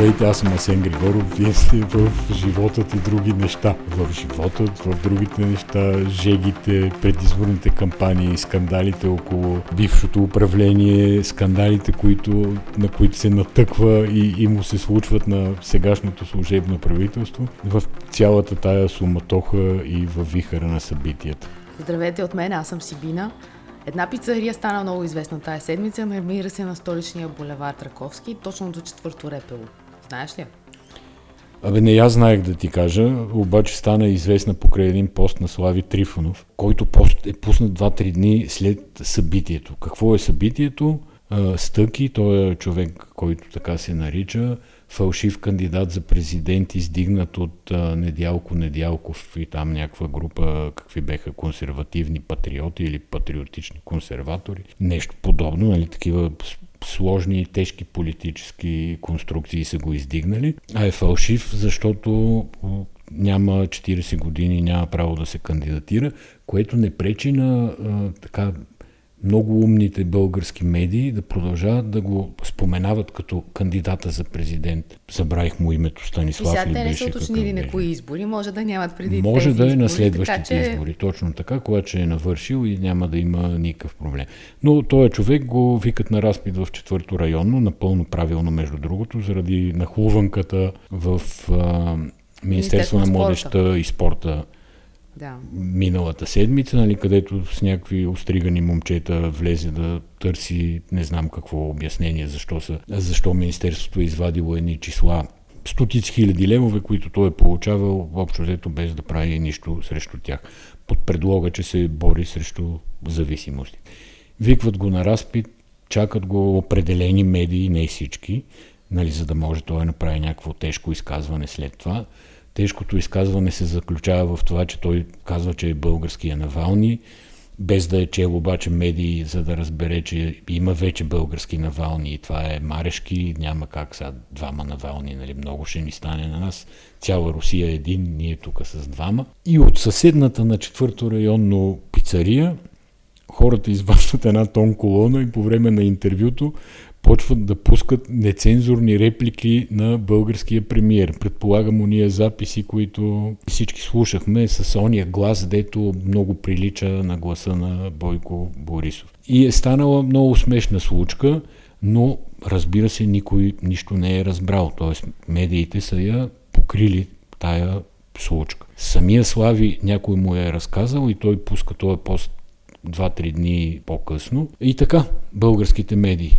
Здравейте, аз съм Асен Григоров. Вие сте в животът и други неща. В животът, в другите неща, жегите, предизборните кампании, скандалите около бившото управление, скандалите, които, на които се натъква и, и му се случват на сегашното служебно правителство. В цялата тая суматоха и в вихара на събитията. Здравейте от мен, аз съм Сибина. Една пицария стана много известна тази седмица, намира се на столичния булевар Раковски, точно до четвърто репело. Знаеш ли? Абе, не я знаех да ти кажа, обаче стана известна покрай един пост на Слави Трифонов, който пост е пуснат 2-3 дни след събитието. Какво е събитието? Стъки, той е човек, който така се нарича, фалшив кандидат за президент, издигнат от Недялко Недялков и там някаква група, какви беха консервативни патриоти или патриотични консерватори. Нещо подобно, нали, такива сложни и тежки политически конструкции са го издигнали, а е фалшив, защото няма 40 години, няма право да се кандидатира, което не пречи на а, така много умните български медии да продължават да го споменават като кандидата за президент. Забравих му името Станислав и сега те не са уточнили на кои избори, може да нямат преди Може тези да е избори, на следващите така, че... избори, точно така, когато е навършил и няма да има никакъв проблем. Но този човек го викат на разпит в четвърто районно, напълно правилно между другото, заради нахлуванката в а, Министерство на младеща и спорта да. миналата седмица, нали, където с някакви остригани момчета влезе да търси не знам какво обяснение, защо, са, защо Министерството е извадило едни числа стотици хиляди левове, които той е получавал общо взето без да прави нищо срещу тях. Под предлога, че се бори срещу зависимости. Викват го на разпит, чакат го определени медии, не всички, нали, за да може той да направи някакво тежко изказване след това. Тежкото изказване се заключава в това, че той казва, че е българския Навални, без да е чел обаче медии, за да разбере, че има вече български Навални и това е Марешки, няма как сега двама Навални, нали, много ще ни стане на нас. Цяла Русия е един, ние тук с двама. И от съседната на четвърто районно пицария хората изваждат една тон колона и по време на интервюто почват да пускат нецензурни реплики на българския премиер. Предполагам уния записи, които всички слушахме с ония глас, дето много прилича на гласа на Бойко Борисов. И е станала много смешна случка, но разбира се, никой нищо не е разбрал. Т.е. медиите са я покрили тая случка. Самия Слави някой му е разказал и той пуска този пост 2-3 дни по-късно. И така, българските медии.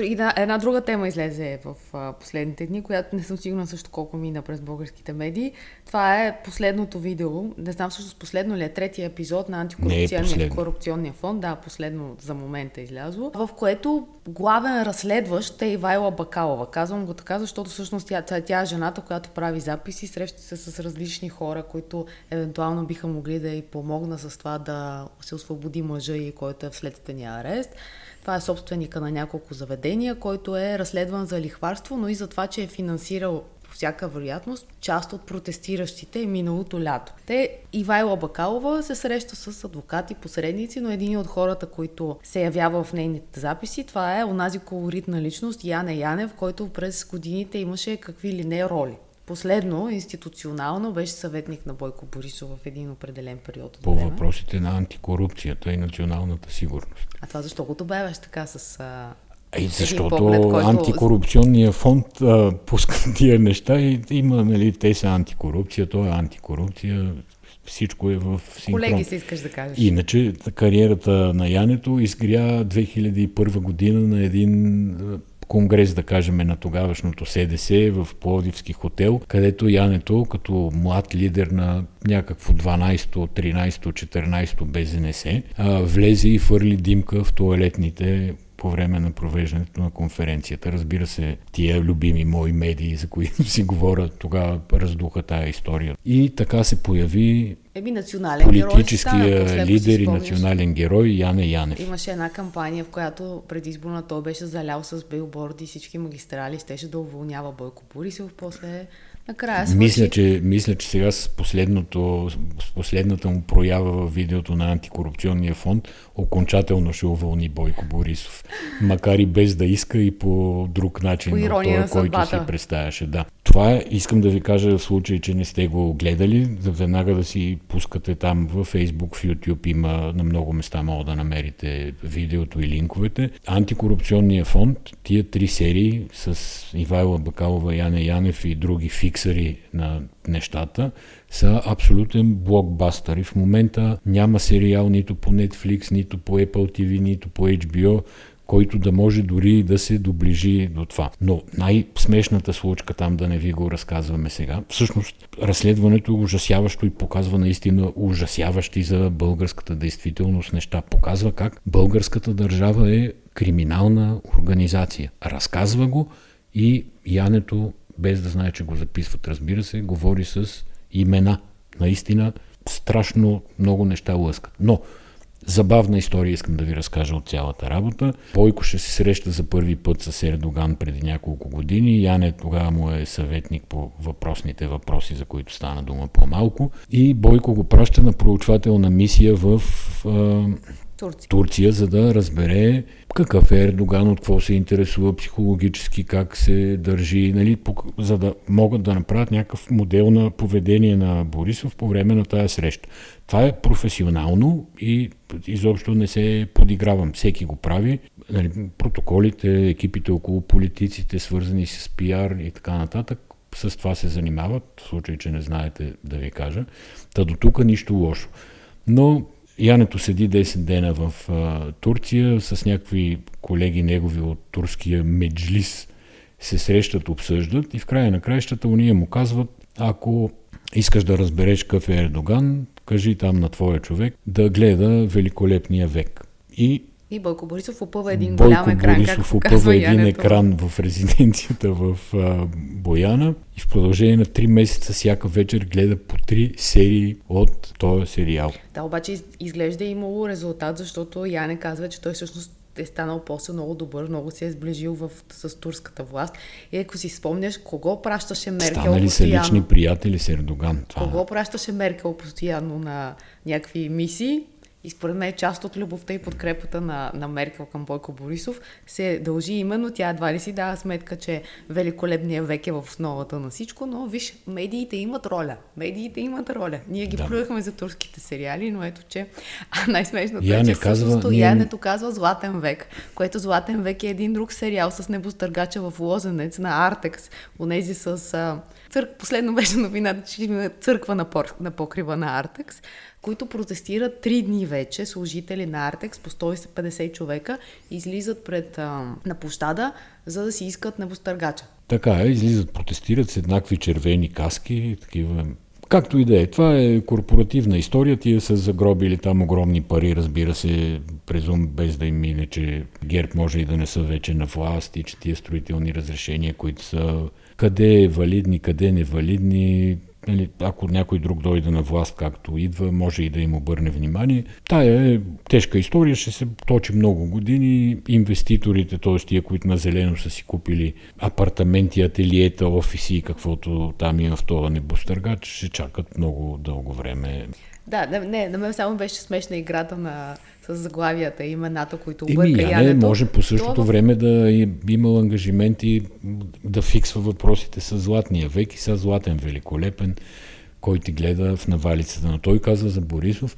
Една, една друга тема излезе в а, последните дни, която не съм сигурна също колко мина през българските медии. Това е последното видео, не знам всъщност последно ли е, третия епизод на антикорупционния е корупционния фонд, да, последно за момента е излязло, в което главен разследващ е Ивайла Бакалова. Казвам го така, защото всъщност тя, тя, тя е жената, която прави записи, среща се с различни хора, които евентуално биха могли да й помогна с това да се освободи мъжа и който е в следствения арест. Това е собственика на няколко заведения, който е разследван за лихварство, но и за това, че е финансирал по всяка вероятност част от протестиращите миналото лято. Те, Ивайла Бакалова се среща с адвокати, посредници, но един от хората, които се явява в нейните записи, това е онази колоритна личност Яне Янев, който през годините имаше какви ли не роли. Последно, институционално, беше съветник на Бойко Борисов в един определен период от По време. въпросите на антикорупцията и националната сигурност. А това защо го добавяш така с... А... И защото поглед, който- антикорупционния фонд а, пуска тия неща и има, нали, те са антикорупция, то е антикорупция, всичко е в синхрон. Колеги си искаш да кажеш. Иначе кариерата на Янето изгря 2001 година на един конгрес, да кажем, на тогавашното СДС в Пловдивски хотел, където Янето, като млад лидер на някакво 12-то, 13-то, 14-то БЗНС, влезе и фърли димка в туалетните по време на провеждането на конференцията. Разбира се, тия любими мои медии, за които си говоря, тогава раздуха тая история. И така се появи Еми, национален герой. стана, политическия ако си лидер и национален герой Яне Янев. Имаше една кампания, в която предизборна той беше залял с билборди всички магистрали, щеше да уволнява Бойко Борисов, после Накрая свърши... мисля, че, мисля, че сега с, последното, с последната му проява в видеото на антикорупционния фонд окончателно ще уволни Бойко Борисов. Макар и без да иска и по друг начин, по от този, който си представяше. Да. Това е, искам да ви кажа в случай, че не сте го гледали, да веднага да си пускате там в Facebook, в YouTube, има на много места мога да намерите видеото и линковете. Антикорупционния фонд, тия три серии с Ивайла Бакалова, Яне Янев и други фиксари на нещата, са абсолютен блокбастър. И в момента няма сериал нито по Netflix, нито по Apple TV, нито по HBO, който да може дори да се доближи до това. Но най-смешната случка там, да не ви го разказваме сега, всъщност разследването е ужасяващо и показва наистина ужасяващи за българската действителност неща. Показва как българската държава е криминална организация. Разказва го и Янето, без да знае, че го записват, разбира се, говори с имена. Наистина страшно много неща лъскат. Но Забавна история искам да ви разкажа от цялата работа. Бойко ще се среща за първи път с Ердоган преди няколко години. Яне тогава му е съветник по въпросните въпроси, за които стана дума по-малко. И Бойко го праща на проучвателна мисия в Турция. Турция, за да разбере какъв е Ердоган, от какво се интересува психологически, как се държи, нали, за да могат да направят някакъв модел на поведение на Борисов по време на тази среща. Това е професионално и изобщо не се подигравам. Всеки го прави. Нали, протоколите, екипите около политиците, свързани с пиар и така нататък, с това се занимават, в случай, че не знаете да ви кажа. Та до тук нищо лошо. Но Янето седи 10 дена в а, Турция с някакви колеги негови от турския меджлис се срещат, обсъждат и в края на краищата уния му казват, ако искаш да разбереш какъв е Ердоган, кажи там на твоя човек да гледа великолепния век. И и Бойко Борисов опъва един Бойко голям екран, Борисов опъва един Янето. екран в резиденцията в а, Бояна и в продължение на три месеца всяка вечер гледа по три серии от този сериал. Да, обаче изглежда имало резултат, защото Яне казва, че той всъщност е станал после много добър, много се е сближил в, с турската власт. И ако си спомняш, кого пращаше Меркел Станали постоянно... са лични приятели с Ердоган. Това. Кого пращаше Меркел постоянно на някакви мисии? И според мен част от любовта и подкрепата на, на Меркел към Бойко Борисов се дължи именно тя едва ли си дава сметка, че великолепният век е в основата на всичко, но виж, медиите имат роля. Медиите имат роля. Ние ги да. плюхме за турските сериали, но ето, че а най-смешното Я е, че казва, ние... казва Златен век, което Златен век е един друг сериал с небостъргача в Лозенец на Артекс, онези с... А, църк... Последно беше новината, че има църква на, пор... на покрива на Артекс които протестират три дни вече, служители на Артекс по 150 човека, излизат пред, а, на площада, за да си искат небостъргача. Така е, излизат, протестират с еднакви червени каски, такива Както и да е, това е корпоративна история. Тия са загробили там огромни пари, разбира се, презум без да им мине, че ГЕРБ може и да не са вече на власт и че тия строителни разрешения, които са къде е валидни, къде невалидни, нали, ако някой друг дойде на власт, както идва, може и да им обърне внимание. Тая е тежка история, ще се точи много години. Инвеститорите, т.е. тия, които на зелено са си купили апартаменти, ателиета, офиси и каквото там има в това небостъргач, ще чакат много дълго време. Да, не, на мен само беше смешна играта на с заглавията и имената, които обърка Еми, не, може по същото това... време да е имал ангажименти да фиксва въпросите с Златния век и с Златен Великолепен, който ти гледа в навалицата. Но той казва за Борисов,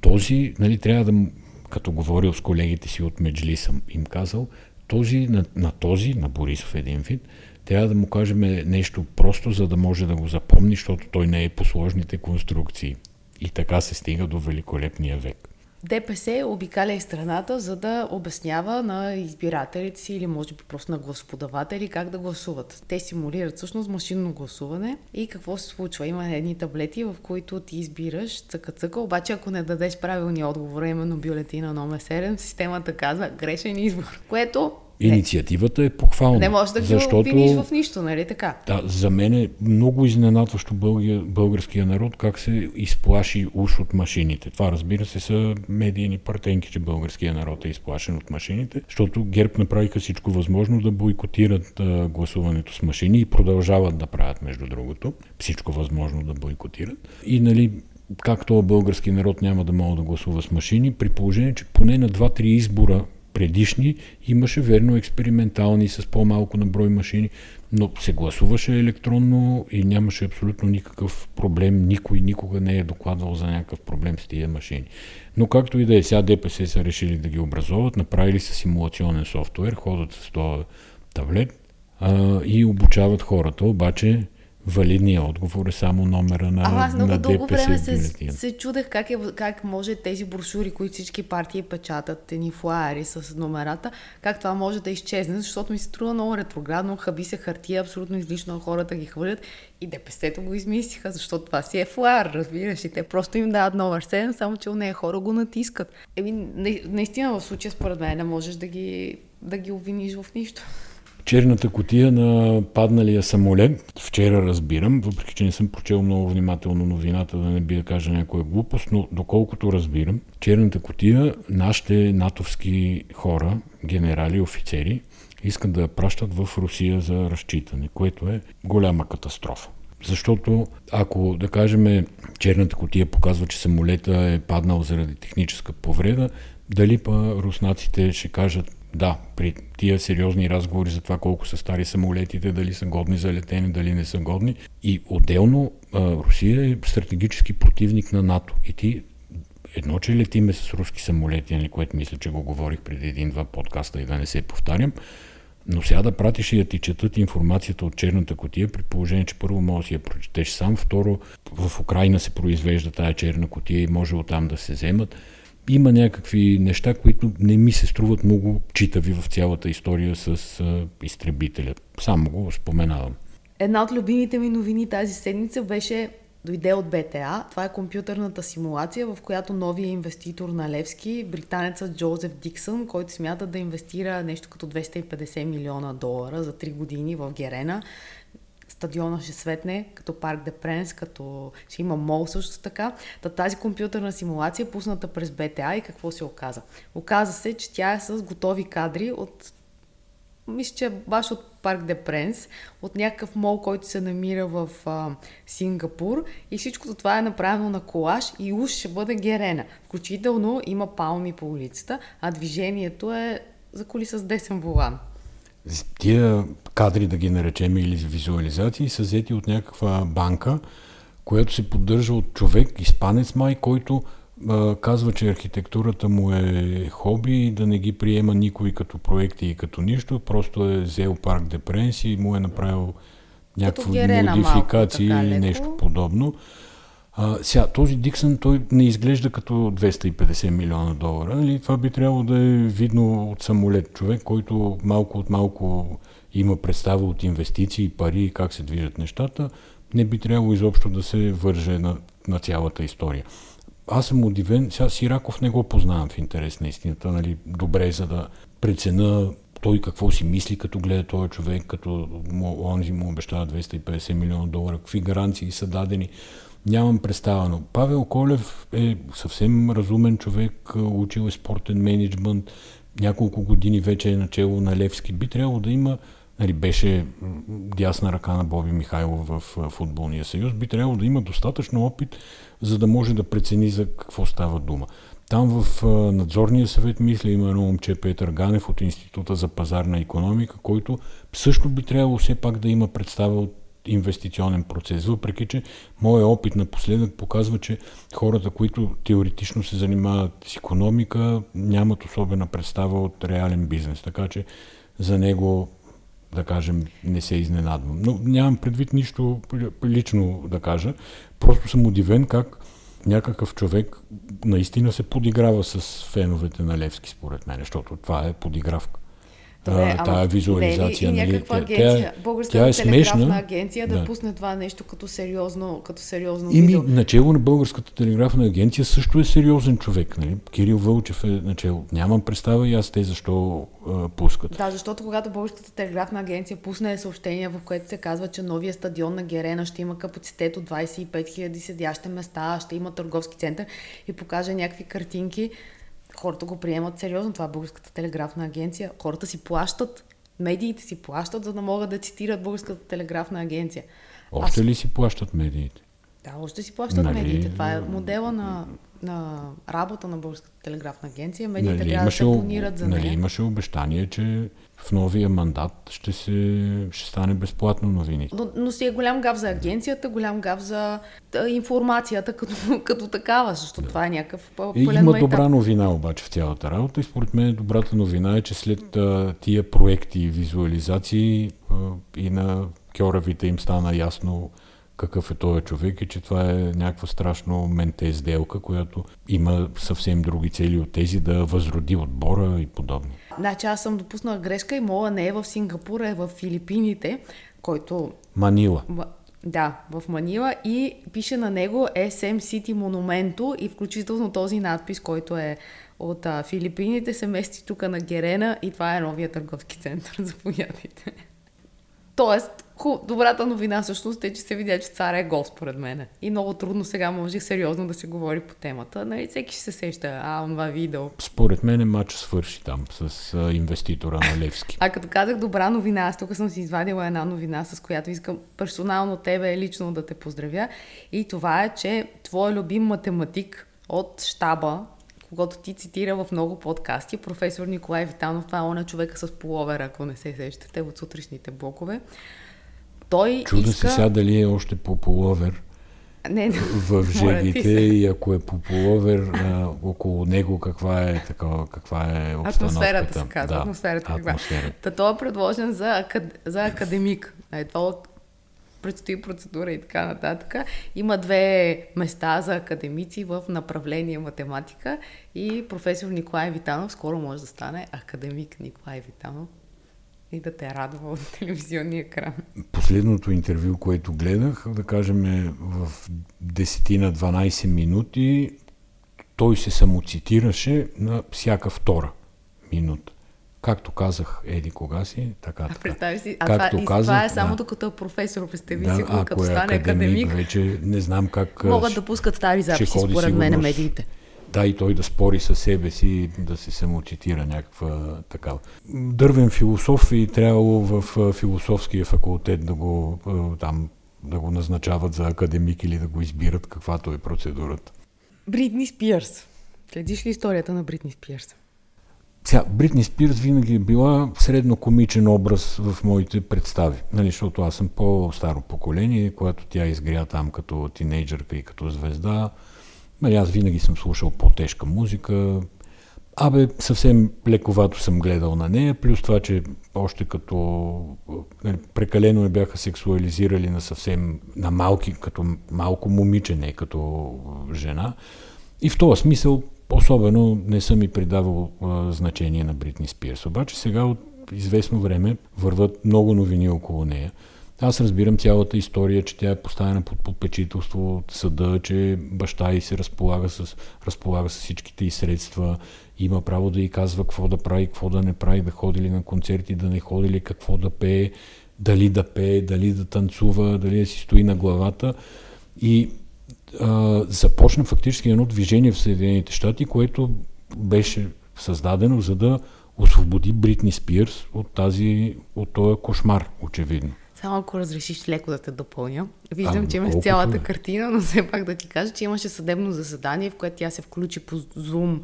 този, нали, трябва да, като говорил с колегите си от Меджли, съм им казал, този, на, на този, на Борисов един вид, трябва да му кажем нещо просто, за да може да го запомни, защото той не е по сложните конструкции. И така се стига до великолепния век. ДПС обикаля и страната, за да обяснява на избирателите си или може би просто на гласоподаватели как да гласуват. Те симулират всъщност машинно гласуване и какво се случва. Има едни таблети, в които ти избираш цъка-цъка, обаче ако не дадеш правилния отговор, именно бюлетина номер 7, системата казва грешен избор, което Инициативата е похвална. Не може да ги защото, обвиниш в нищо, нали така? Да, за мен е много изненадващо българия, българския народ как се изплаши уж от машините. Това разбира се са медийни партенки, че българския народ е изплашен от машините, защото ГЕРБ направиха всичко възможно да бойкотират а, гласуването с машини и продължават да правят, между другото, всичко възможно да бойкотират. И нали, как това български народ няма да мога да гласува с машини, при положение, че поне на 2-3 избора предишни имаше верно експериментални с по-малко на брой машини, но се гласуваше електронно и нямаше абсолютно никакъв проблем. Никой никога не е докладвал за някакъв проблем с тия машини. Но както и да е, сега ДПС са решили да ги образоват, направили са симулационен софтуер, ходят с този таблет а, и обучават хората, обаче Валидният отговор е само номера на, а, аз много на дълго време се, се чудех как, е, как може тези брошури, които всички партии печатат, ни флаери с номерата, как това може да изчезне, защото ми се струва много ретроградно, хаби се хартия, абсолютно излишно хората ги хвърлят и ДПС-то го измислиха, защото това си е флаер, разбираш, и те просто им дават номер 7, само че у нея хора го натискат. Еми, наистина в случая според мен не можеш да ги, да ги обвиниш в нищо черната котия на падналия самолет. Вчера разбирам, въпреки че не съм прочел много внимателно новината, да не би да кажа някоя глупост, но доколкото разбирам, черната котия, нашите натовски хора, генерали, офицери, искат да я пращат в Русия за разчитане, което е голяма катастрофа. Защото ако, да кажем, черната котия показва, че самолета е паднал заради техническа повреда, дали па руснаците ще кажат да, при тия сериозни разговори за това колко са стари самолетите, дали са годни за летене, дали не са годни. И отделно Русия е стратегически противник на НАТО. И ти едно, че летиме с руски самолети, нали, което мисля, че го говорих преди един-два подкаста и да не се повтарям, но сега да пратиш и да ти четат информацията от черната котия, при положение, че първо може да си я прочетеш сам, второ в Украина се произвежда тая черна котия и може оттам да се вземат има някакви неща, които не ми се струват много читави в цялата история с а, изтребителя. Само го споменавам. Една от любимите ми новини тази седмица беше дойде от БТА. Това е компютърната симулация, в която новия инвеститор на Левски, британецът Джозеф Диксън, който смята да инвестира нещо като 250 милиона долара за 3 години в Герена, стадиона ще светне, като парк де Пренс, като ще има мол също така. Та тази компютърна симулация е пусната през БТА и какво се оказа? Оказа се, че тя е с готови кадри от мисля, че баш от Парк де Пренс, от някакъв мол, който се намира в а, Сингапур и всичкото това е направено на колаж и уж ще бъде герена. Включително има палми по улицата, а движението е за коли с десен волан. Тия кадри, да ги наречем, или визуализации, са взети от някаква банка, която се поддържа от човек, испанец май, който а, казва, че архитектурата му е хоби и да не ги приема никой като проекти и като нищо, просто е взел парк де Пренс и му е направил някакви модификации или нещо подобно. А, сега, този Диксън, той не изглежда като 250 милиона долара. Нали? Това би трябвало да е видно от самолет. Човек, който малко от малко има представа от инвестиции, пари и как се движат нещата, не би трябвало изобщо да се върже на, на цялата история. Аз съм удивен, сега Сираков не го познавам в интерес на истината, нали, добре, за да прецена той какво си мисли, като гледа този човек, като му, онзи му обещава 250 милиона долара, какви гаранции са дадени. Нямам представа, но Павел Колев е съвсем разумен човек, учил е спортен менеджмент, няколко години вече е начало на Левски. Би трябвало да има, нали, беше дясна ръка на Боби Михайлов в футболния съюз, би трябвало да има достатъчно опит, за да може да прецени за какво става дума. Там в надзорния съвет, мисля, има едно момче Петър Ганев от Института за пазарна економика, който също би трябвало все пак да има представа от инвестиционен процес. Въпреки, че моят опит напоследък показва, че хората, които теоретично се занимават с економика, нямат особена представа от реален бизнес. Така че за него, да кажем, не се изненадвам. Но нямам предвид нищо лично да кажа. Просто съм удивен как някакъв човек наистина се подиграва с феновете на Левски, според мен, защото това е подигравка. Добре, а, тая визуализация. Не е ли някаква нали? агенция, тя, Българската тя е телеграфна агенция да, да пусне това нещо като сериозно, като сериозно Ими, видео? начало на Българската телеграфна агенция също е сериозен човек. Нали? Кирил Вълчев е начало. Нямам представа и аз те защо а, пускат. Да, защото когато Българската телеграфна агенция пусне съобщение, в което се казва, че новия стадион на Герена ще има капацитет от 25 000 седящи места, ще има търговски център и покаже някакви картинки, хората го приемат сериозно. Това е Българската телеграфна агенция. Хората си плащат, медиите си плащат, за да могат да цитират Българската телеграфна агенция. Още Аз... ли си плащат медиите? Да, още си плащат нали... медиите. Това е модела на, на работа на Българската телеграфна агенция. Медиите нали, трябва да се абонират за нали, имаше обещание, че в новия мандат ще, се, ще стане безплатно новините. Но, но си е голям гав за агенцията, голям гав за да, информацията като, като такава, защото това е някакъв пълен Има майтап. добра новина обаче в цялата работа и според мен добрата новина е, че след а, тия проекти и визуализации а, и на кьоравите им стана ясно какъв е този човек и че това е някаква страшно менте сделка, която има съвсем други цели от тези да възроди отбора и подобно. Значи аз съм допуснала грешка и мола не е в Сингапур, е в Филипините, който... Манила. Да, в Манила и пише на него SM City Monumento и включително този надпис, който е от а, Филипините, се мести тук на Герена и това е новия търговски център. Заповядайте. Тоест, добрата новина всъщност е, че се видя, че царя е гол според мен. И много трудно сега може сериозно да се говори по темата. Нали, всеки ще се сеща, а, това видео. Според мен матч свърши там с а, инвеститора на Левски. а като казах добра новина, аз тук съм си извадила една новина, с която искам персонално тебе лично да те поздравя. И това е, че твой любим математик от щаба когато ти цитира в много подкасти, професор Николай Витанов, това е она човека с половер, ако не се сещате, от сутрешните блокове. Той Чуда иска... се сега дали е още по половер не, не. в жегите и ако е по половер, а, около него каква е, такова, каква е обстановката. Атмосферата се казва. Да, атмосферата. атмосферата. Та той е предложен за, акад... за академик. Е, това предстои процедура и така нататък. Има две места за академици в направление математика и професор Николай Витанов скоро може да стане академик Николай Витанов и да те радва от телевизионния екран. Последното интервю, което гледах, да кажем е в 10 на 12 минути, той се самоцитираше на всяка втора минута. Както казах, еди кога си, така, така. Представи си, а Както това, казах, това е само да, докато е професор, представи да, си, като е стане академик, академик. Вече не знам как... Могат да пускат стари записи, според мен, медиите. Да, и той да спори със себе си, да се самоцитира някаква такава. Дървен философ и трябвало в философския факултет да го, там, да го назначават за академик или да го избират, каквато е процедурата. Бритни Спирс. Следиш ли историята на Бритни Спирс? Сега, Бритни Спирс винаги е била средно комичен образ в моите представи, нали, защото аз съм по-старо поколение, когато тя изгря там като тинейджърка и като звезда. Нали, аз винаги съм слушал по-тежка музика. Абе, съвсем лековато съм гледал на нея, плюс това, че още като нали, прекалено я бяха сексуализирали на съвсем, на малки, като малко момиче, не като жена. И в този смисъл особено не съм ми придавал а, значение на Бритни Спирс. Обаче сега от известно време върват много новини около нея. Аз разбирам цялата история, че тя е поставена под попечителство от съда, че баща й се разполага с, разполага с всичките и средства, има право да й казва какво да прави, какво да не прави, да ходи ли на концерти, да не ходи ли, какво да пее, дали да пее, дали да танцува, дали да си стои на главата. И а, започна фактически едно движение в Съединените щати, което беше създадено за да освободи Бритни Спирс от, тази, от този кошмар, очевидно. Само ако разрешиш леко да те допълня. Виждам, а, че имаш цялата е. картина, но все пак да ти кажа, че имаше съдебно заседание, в което тя се включи по Zoom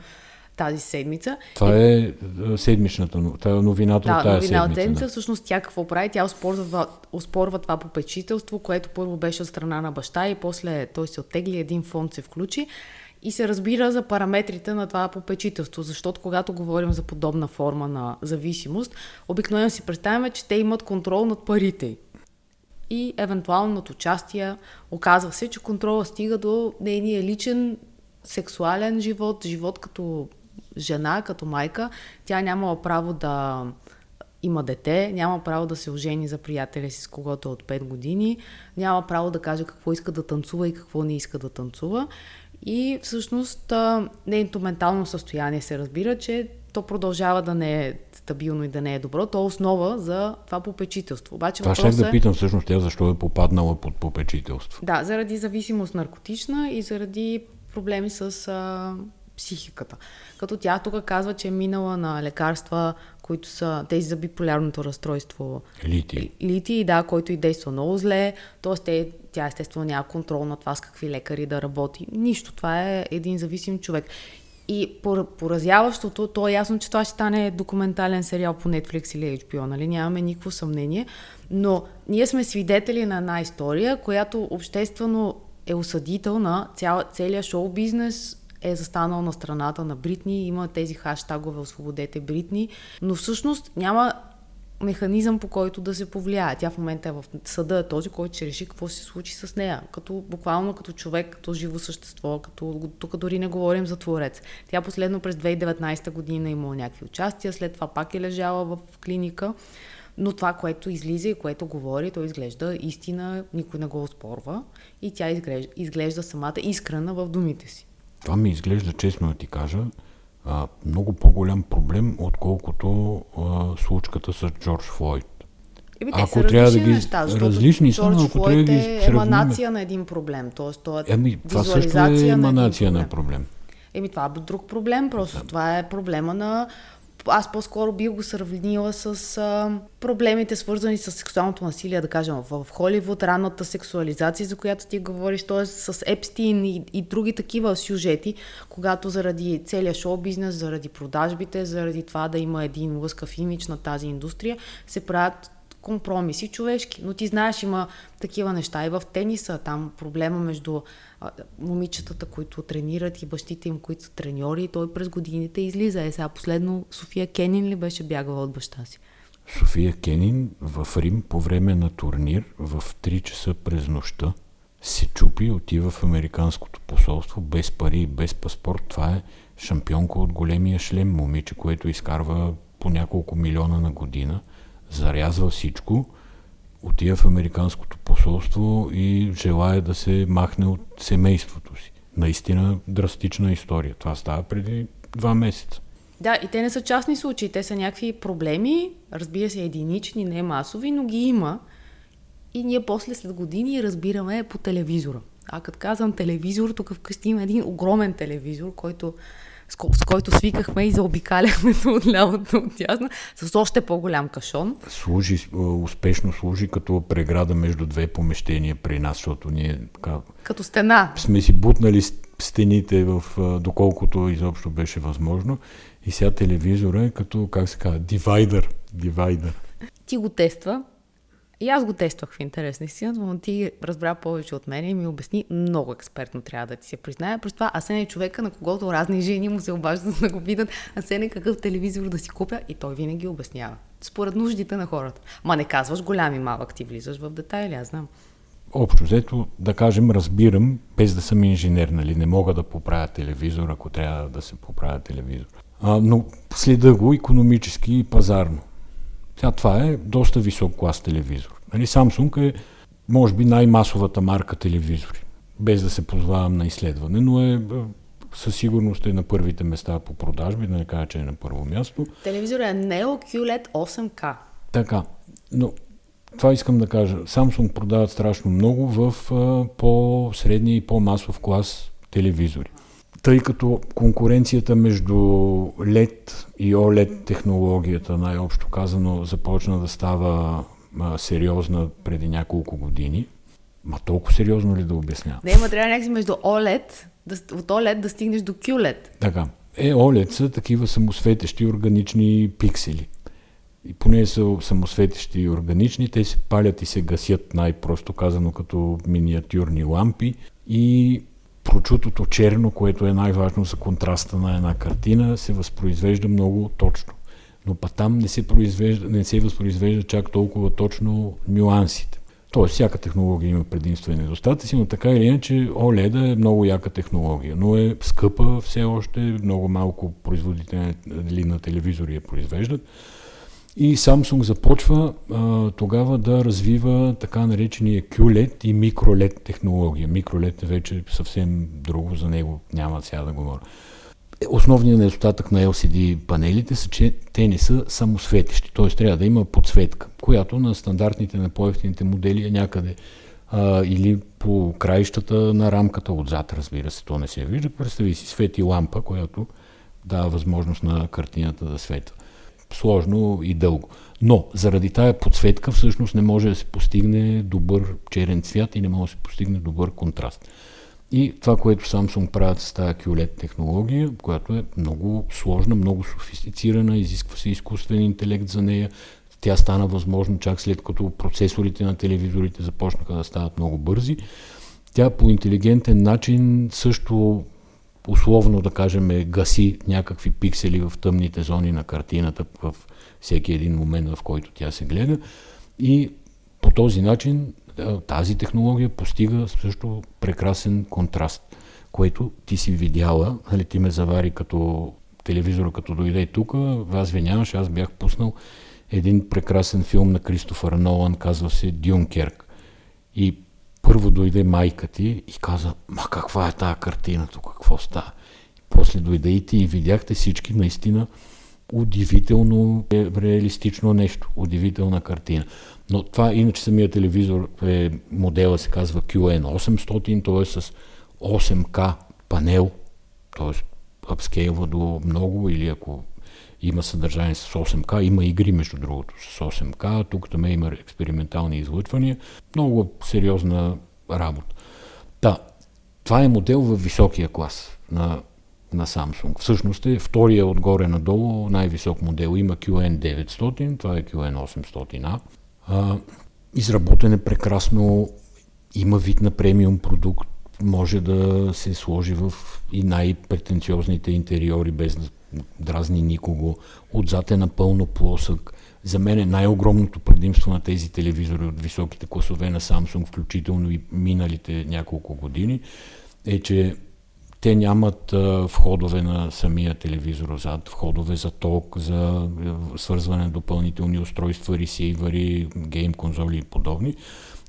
тази седмица. Това е, е седмичната, това е новината да, от тази новина седмица. От седмица. Да. Всъщност тя какво прави? Тя оспорва, оспорва това попечителство, което първо беше от страна на баща и после той се оттегли, един фонд се включи и се разбира за параметрите на това попечителство, защото когато говорим за подобна форма на зависимост, обикновено си представяме, че те имат контрол над парите и евентуално над участие. Оказва се, че контрола стига до нейния личен сексуален живот, живот като жена, като майка, тя нямала право да има дете, няма право да се ожени за приятеля си с когото от 5 години, няма право да каже какво иска да танцува и какво не иска да танцува. И всъщност нейното ментално състояние се разбира, че то продължава да не е стабилно и да не е добро. То е основа за това попечителство. Обаче това ще е... да питам всъщност тя защо е попаднала под попечителство. Да, заради зависимост наркотична и заради проблеми с а, психиката. Като тя тук казва, че е минала на лекарства, които са тези за биполярното разстройство. Лити. Лити, да, който и действа много зле. Тоест, те, тя естествено няма контрол на това с какви лекари да работи. Нищо. Това е един зависим човек. И поразяващото, то е ясно, че това ще стане документален сериал по Netflix или HBO, нали? Нямаме никакво съмнение. Но ние сме свидетели на една история, която обществено е осъдител на цял, целия шоу-бизнес, е застанал на страната на Бритни, има тези хаштагове Освободете Бритни, но всъщност няма механизъм по който да се повлияе. Тя в момента е в съда е този, който ще реши какво се случи с нея. Като, буквално като човек, като живо същество, като, тук дори не говорим за творец. Тя последно през 2019 година е имала някакви участия, след това пак е лежала в клиника. Но това, което излиза и което говори, то изглежда истина, никой не го оспорва и тя изглежда, изглежда самата искрена в думите си. Това ми изглежда, честно да ти кажа, а, много по-голям проблем, отколкото а, случката с Джордж Флойд. Еми, те ако трябва да ги... Неща, различни са, ако трябва да ги е еманация на един проблем. Тоест, то е Еми, това също е еманация на, на проблем. Еми, това е друг проблем, просто да. това е проблема на аз по-скоро бих го сравнила с а, проблемите, свързани с сексуалното насилие, да кажем, в, в Холивуд, ранната сексуализация, за която ти говориш, т.е. с Епстин и, и други такива сюжети, когато заради целия шоу-бизнес, заради продажбите, заради това да има един лъскав имидж на тази индустрия, се правят компромиси човешки. Но ти знаеш, има такива неща и в тениса. Там проблема между момичетата, които тренират и бащите им, които са треньори, той през годините излиза. Е, сега последно София Кенин ли беше бягала от баща си? София Кенин в Рим по време на турнир в 3 часа през нощта се чупи, отива в Американското посолство без пари и без паспорт. Това е шампионка от големия шлем, момиче, което изкарва по няколко милиона на година – зарязва всичко, отива в Американското посолство и желая да се махне от семейството си. Наистина драстична история. Това става преди два месеца. Да, и те не са частни случаи, те са някакви проблеми, разбира се, единични, не масови, но ги има. И ние после след години разбираме по телевизора. А като казвам телевизор, тук вкъщи има един огромен телевизор, който с, ко- с който свикахме и заобикаляхме от лявото от тясно, с още по-голям кашон. Служи, успешно служи като преграда между две помещения при нас, защото ние така, като стена. Сме си бутнали стените в, доколкото изобщо беше възможно. И сега телевизора е като, как се казва, дивайдър. дивайдър. Ти го тества, и аз го тествах в интерес на истината, но ти разбра повече от мен и ми обясни много експертно, трябва да ти се призная. През това Асен е човека, на когото разни жени му се обаждат да го видят. Асен е какъв телевизор да си купя и той винаги обяснява. Според нуждите на хората. Ма не казваш голям и малък, ти влизаш в детайли, аз знам. Общо взето, да кажем, разбирам, без да съм инженер, нали, не мога да поправя телевизор, ако трябва да се поправя телевизор. А, но следа го економически и пазарно. Тя, това е доста висок клас телевизор. Нали, Samsung е, може би, най-масовата марка телевизори, без да се позвавам на изследване, но е със сигурност е на първите места по продажби, да не кажа, че е на първо място. Телевизор е Neo QLED 8K. Така, но това искам да кажа. Samsung продават страшно много в а, по-средния и по-масов клас телевизори тъй като конкуренцията между LED и OLED технологията, най-общо казано, започна да става а, сериозна преди няколко години. Ма толкова сериозно ли да обяснявам? Не, ма трябва някакси между OLED, да, от OLED да стигнеш до QLED. Така. Е, OLED са такива самосветещи органични пиксели. И поне са самосветещи и органични, те се палят и се гасят най-просто казано като миниатюрни лампи и прочутото черно, което е най-важно за контраста на една картина, се възпроизвежда много точно. Но па там не се, не се възпроизвежда чак толкова точно нюансите. Тоест, всяка технология има предимства и недостатъци, но така или иначе OLED е много яка технология, но е скъпа все още, много малко производители на телевизори я произвеждат. И Samsung започва а, тогава да развива така наречения QLED и MicroLED технология. MicroLED е вече съвсем друго, за него няма сега да говоря. Основният недостатък на LCD панелите са, че те не са самосветещи, т.е. трябва да има подсветка, която на стандартните, на по-ефтините модели е някъде а, или по краищата на рамката отзад, разбира се, то не се вижда. Представи си свети лампа, която дава възможност на картината да светва. Сложно и дълго. Но заради тая подсветка всъщност не може да се постигне добър черен цвят и не може да се постигне добър контраст. И това, което Samsung правят с тази QLED технология, която е много сложна, много софистицирана, изисква се изкуствен интелект за нея. Тя стана възможно чак след като процесорите на телевизорите започнаха да стават много бързи. Тя по интелигентен начин също условно да кажем гаси някакви пиксели в тъмните зони на картината в всеки един момент, в който тя се гледа. И по този начин тази технология постига също прекрасен контраст, което ти си видяла, нали, ти ме завари като телевизора, като дойде тук, аз ви нямаш, аз бях пуснал един прекрасен филм на Кристофър Нолан, казва се Дюнкерк. И първо дойде майка ти и каза, ма каква е тази картина тук, какво става? После дойде и ти и видяхте всички наистина удивително реалистично нещо, удивителна картина. Но това, иначе самия телевизор е, модела се казва QN800, т.е. с 8K панел, т.е. апскейлва до много или ако има съдържание с 8К, има игри между другото с 8К, тук там има експериментални излъчвания, много сериозна работа. Да, това е модел в високия клас на, на Samsung. Всъщност е втория отгоре надолу най-висок модел. Има QN900, това е QN800A. А, изработен е прекрасно, има вид на премиум продукт, може да се сложи в и най-претенциозните интериори, без да дразни никого. Отзад е напълно плосък. За мен е най-огромното предимство на тези телевизори от високите класове на Samsung, включително и миналите няколко години, е, че те нямат а, входове на самия телевизор отзад, входове за ток, за свързване на допълнителни устройства, ресейвъри, гейм конзоли и подобни.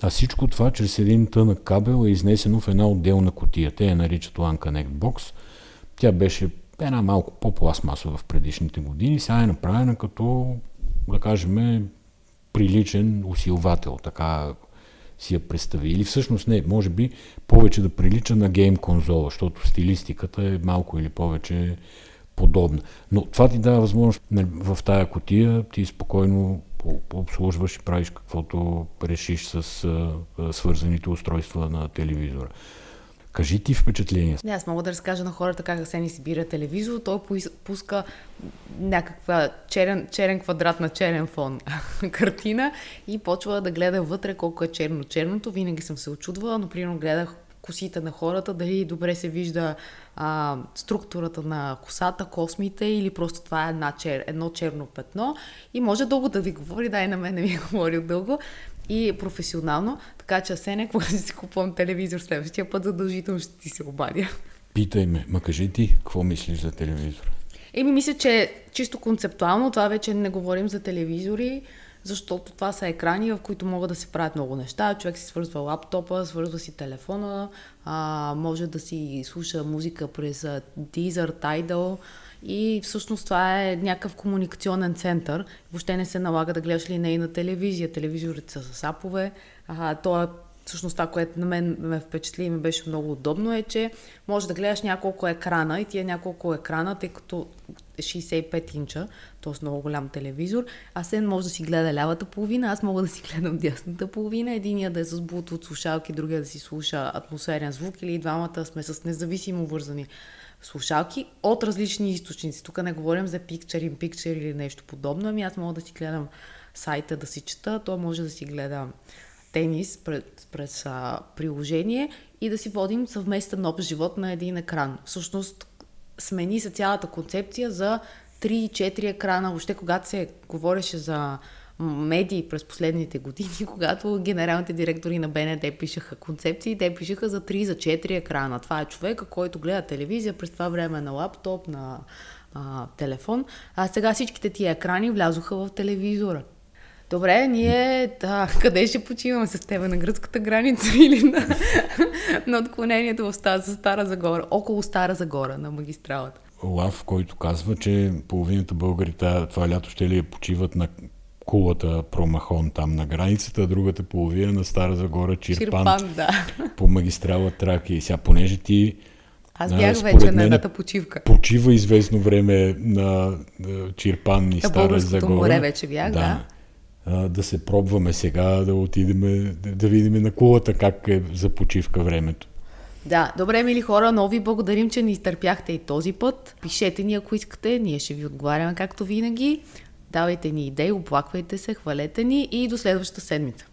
А всичко това чрез един тънък кабел е изнесено в една отделна котия. Те я наричат LAN Connect Box. Тя беше една малко по-пластмасова в предишните години. Сега е направена като, да кажем, приличен усилвател, така си я представи. Или всъщност не, може би повече да прилича на гейм конзола, защото стилистиката е малко или повече подобна. Но това ти дава възможност нали, в тая котия ти спокойно обслужваш и правиш каквото решиш с свързаните устройства на телевизора. Кажи ти впечатление. Не, аз мога да разкажа на хората как се ни бира телевизор. Той пуска някаква черен, черен квадрат на черен фон картина и почва да гледа вътре колко е черно-черното. Винаги съм се очудвала, но примерно гледах косите на хората, дали добре се вижда а, структурата на косата, космите или просто това е една чер, едно черно петно и може дълго да ви говори, да и на мен не ми е говорил дълго и професионално, така че Асене, когато си купувам телевизор следващия път, задължително ще ти се обадя. Питай ме, ма кажи ти, какво мислиш за телевизор? Еми, мисля, че чисто концептуално, това вече не говорим за телевизори, защото това са екрани, в които могат да се правят много неща. Човек си свързва лаптопа, свързва си телефона, а, може да си слуша музика през Deezer, Tidal и всъщност това е някакъв комуникационен център. Въобще не се налага да гледаш линейна телевизия. Телевизорите са с апове. А, то е всъщност това, което на мен ме впечатли и ми беше много удобно е, че може да гледаш няколко екрана и тия няколко екрана, тъй като е 65 инча, т.е. много голям телевизор, а Сен може да си гледа лявата половина, аз мога да си гледам дясната половина, единия да е с Bluetooth слушалки, другия да си слуша атмосферен звук или двамата сме с независимо вързани слушалки от различни източници. Тук не говорим за Picture in Picture или нещо подобно, ами аз мога да си гледам сайта да си чета, той може да си гледа тенис през, през а, приложение и да си водим съвместен общ живот на един екран. Всъщност смени се цялата концепция за 3-4 екрана. Въобще когато се говореше за медии през последните години, когато генералните директори на БНД пишеха концепции, те пишеха за 3 за 4 екрана. Това е човека, който гледа телевизия през това време на лаптоп, на а, телефон. А сега всичките тия екрани влязоха в телевизора. Добре, ние да, къде ще почиваме с тебе? На гръцката граница или на, на отклонението в Стара, Стара Загора? Около Стара Загора, на магистралата. Лав, който казва, че половината българи това лято ще ли почиват на кулата Промахон там на границата, а другата половина на Стара Загора Чирпан, Чирпан да. по магистрала Тракия. И сега, понеже ти аз бях вече на едната почивка. Почива известно време на, на Чирпан и Стара Загора. море вече бях, да. да. Да се пробваме сега, да отидем, да видим на кулата как е за почивка времето. Да, добре, мили хора, но ви благодарим, че ни изтърпяхте и този път. Пишете ни, ако искате, ние ще ви отговаряме както винаги. Давайте ни идеи, оплаквайте се, хвалете ни и до следващата седмица.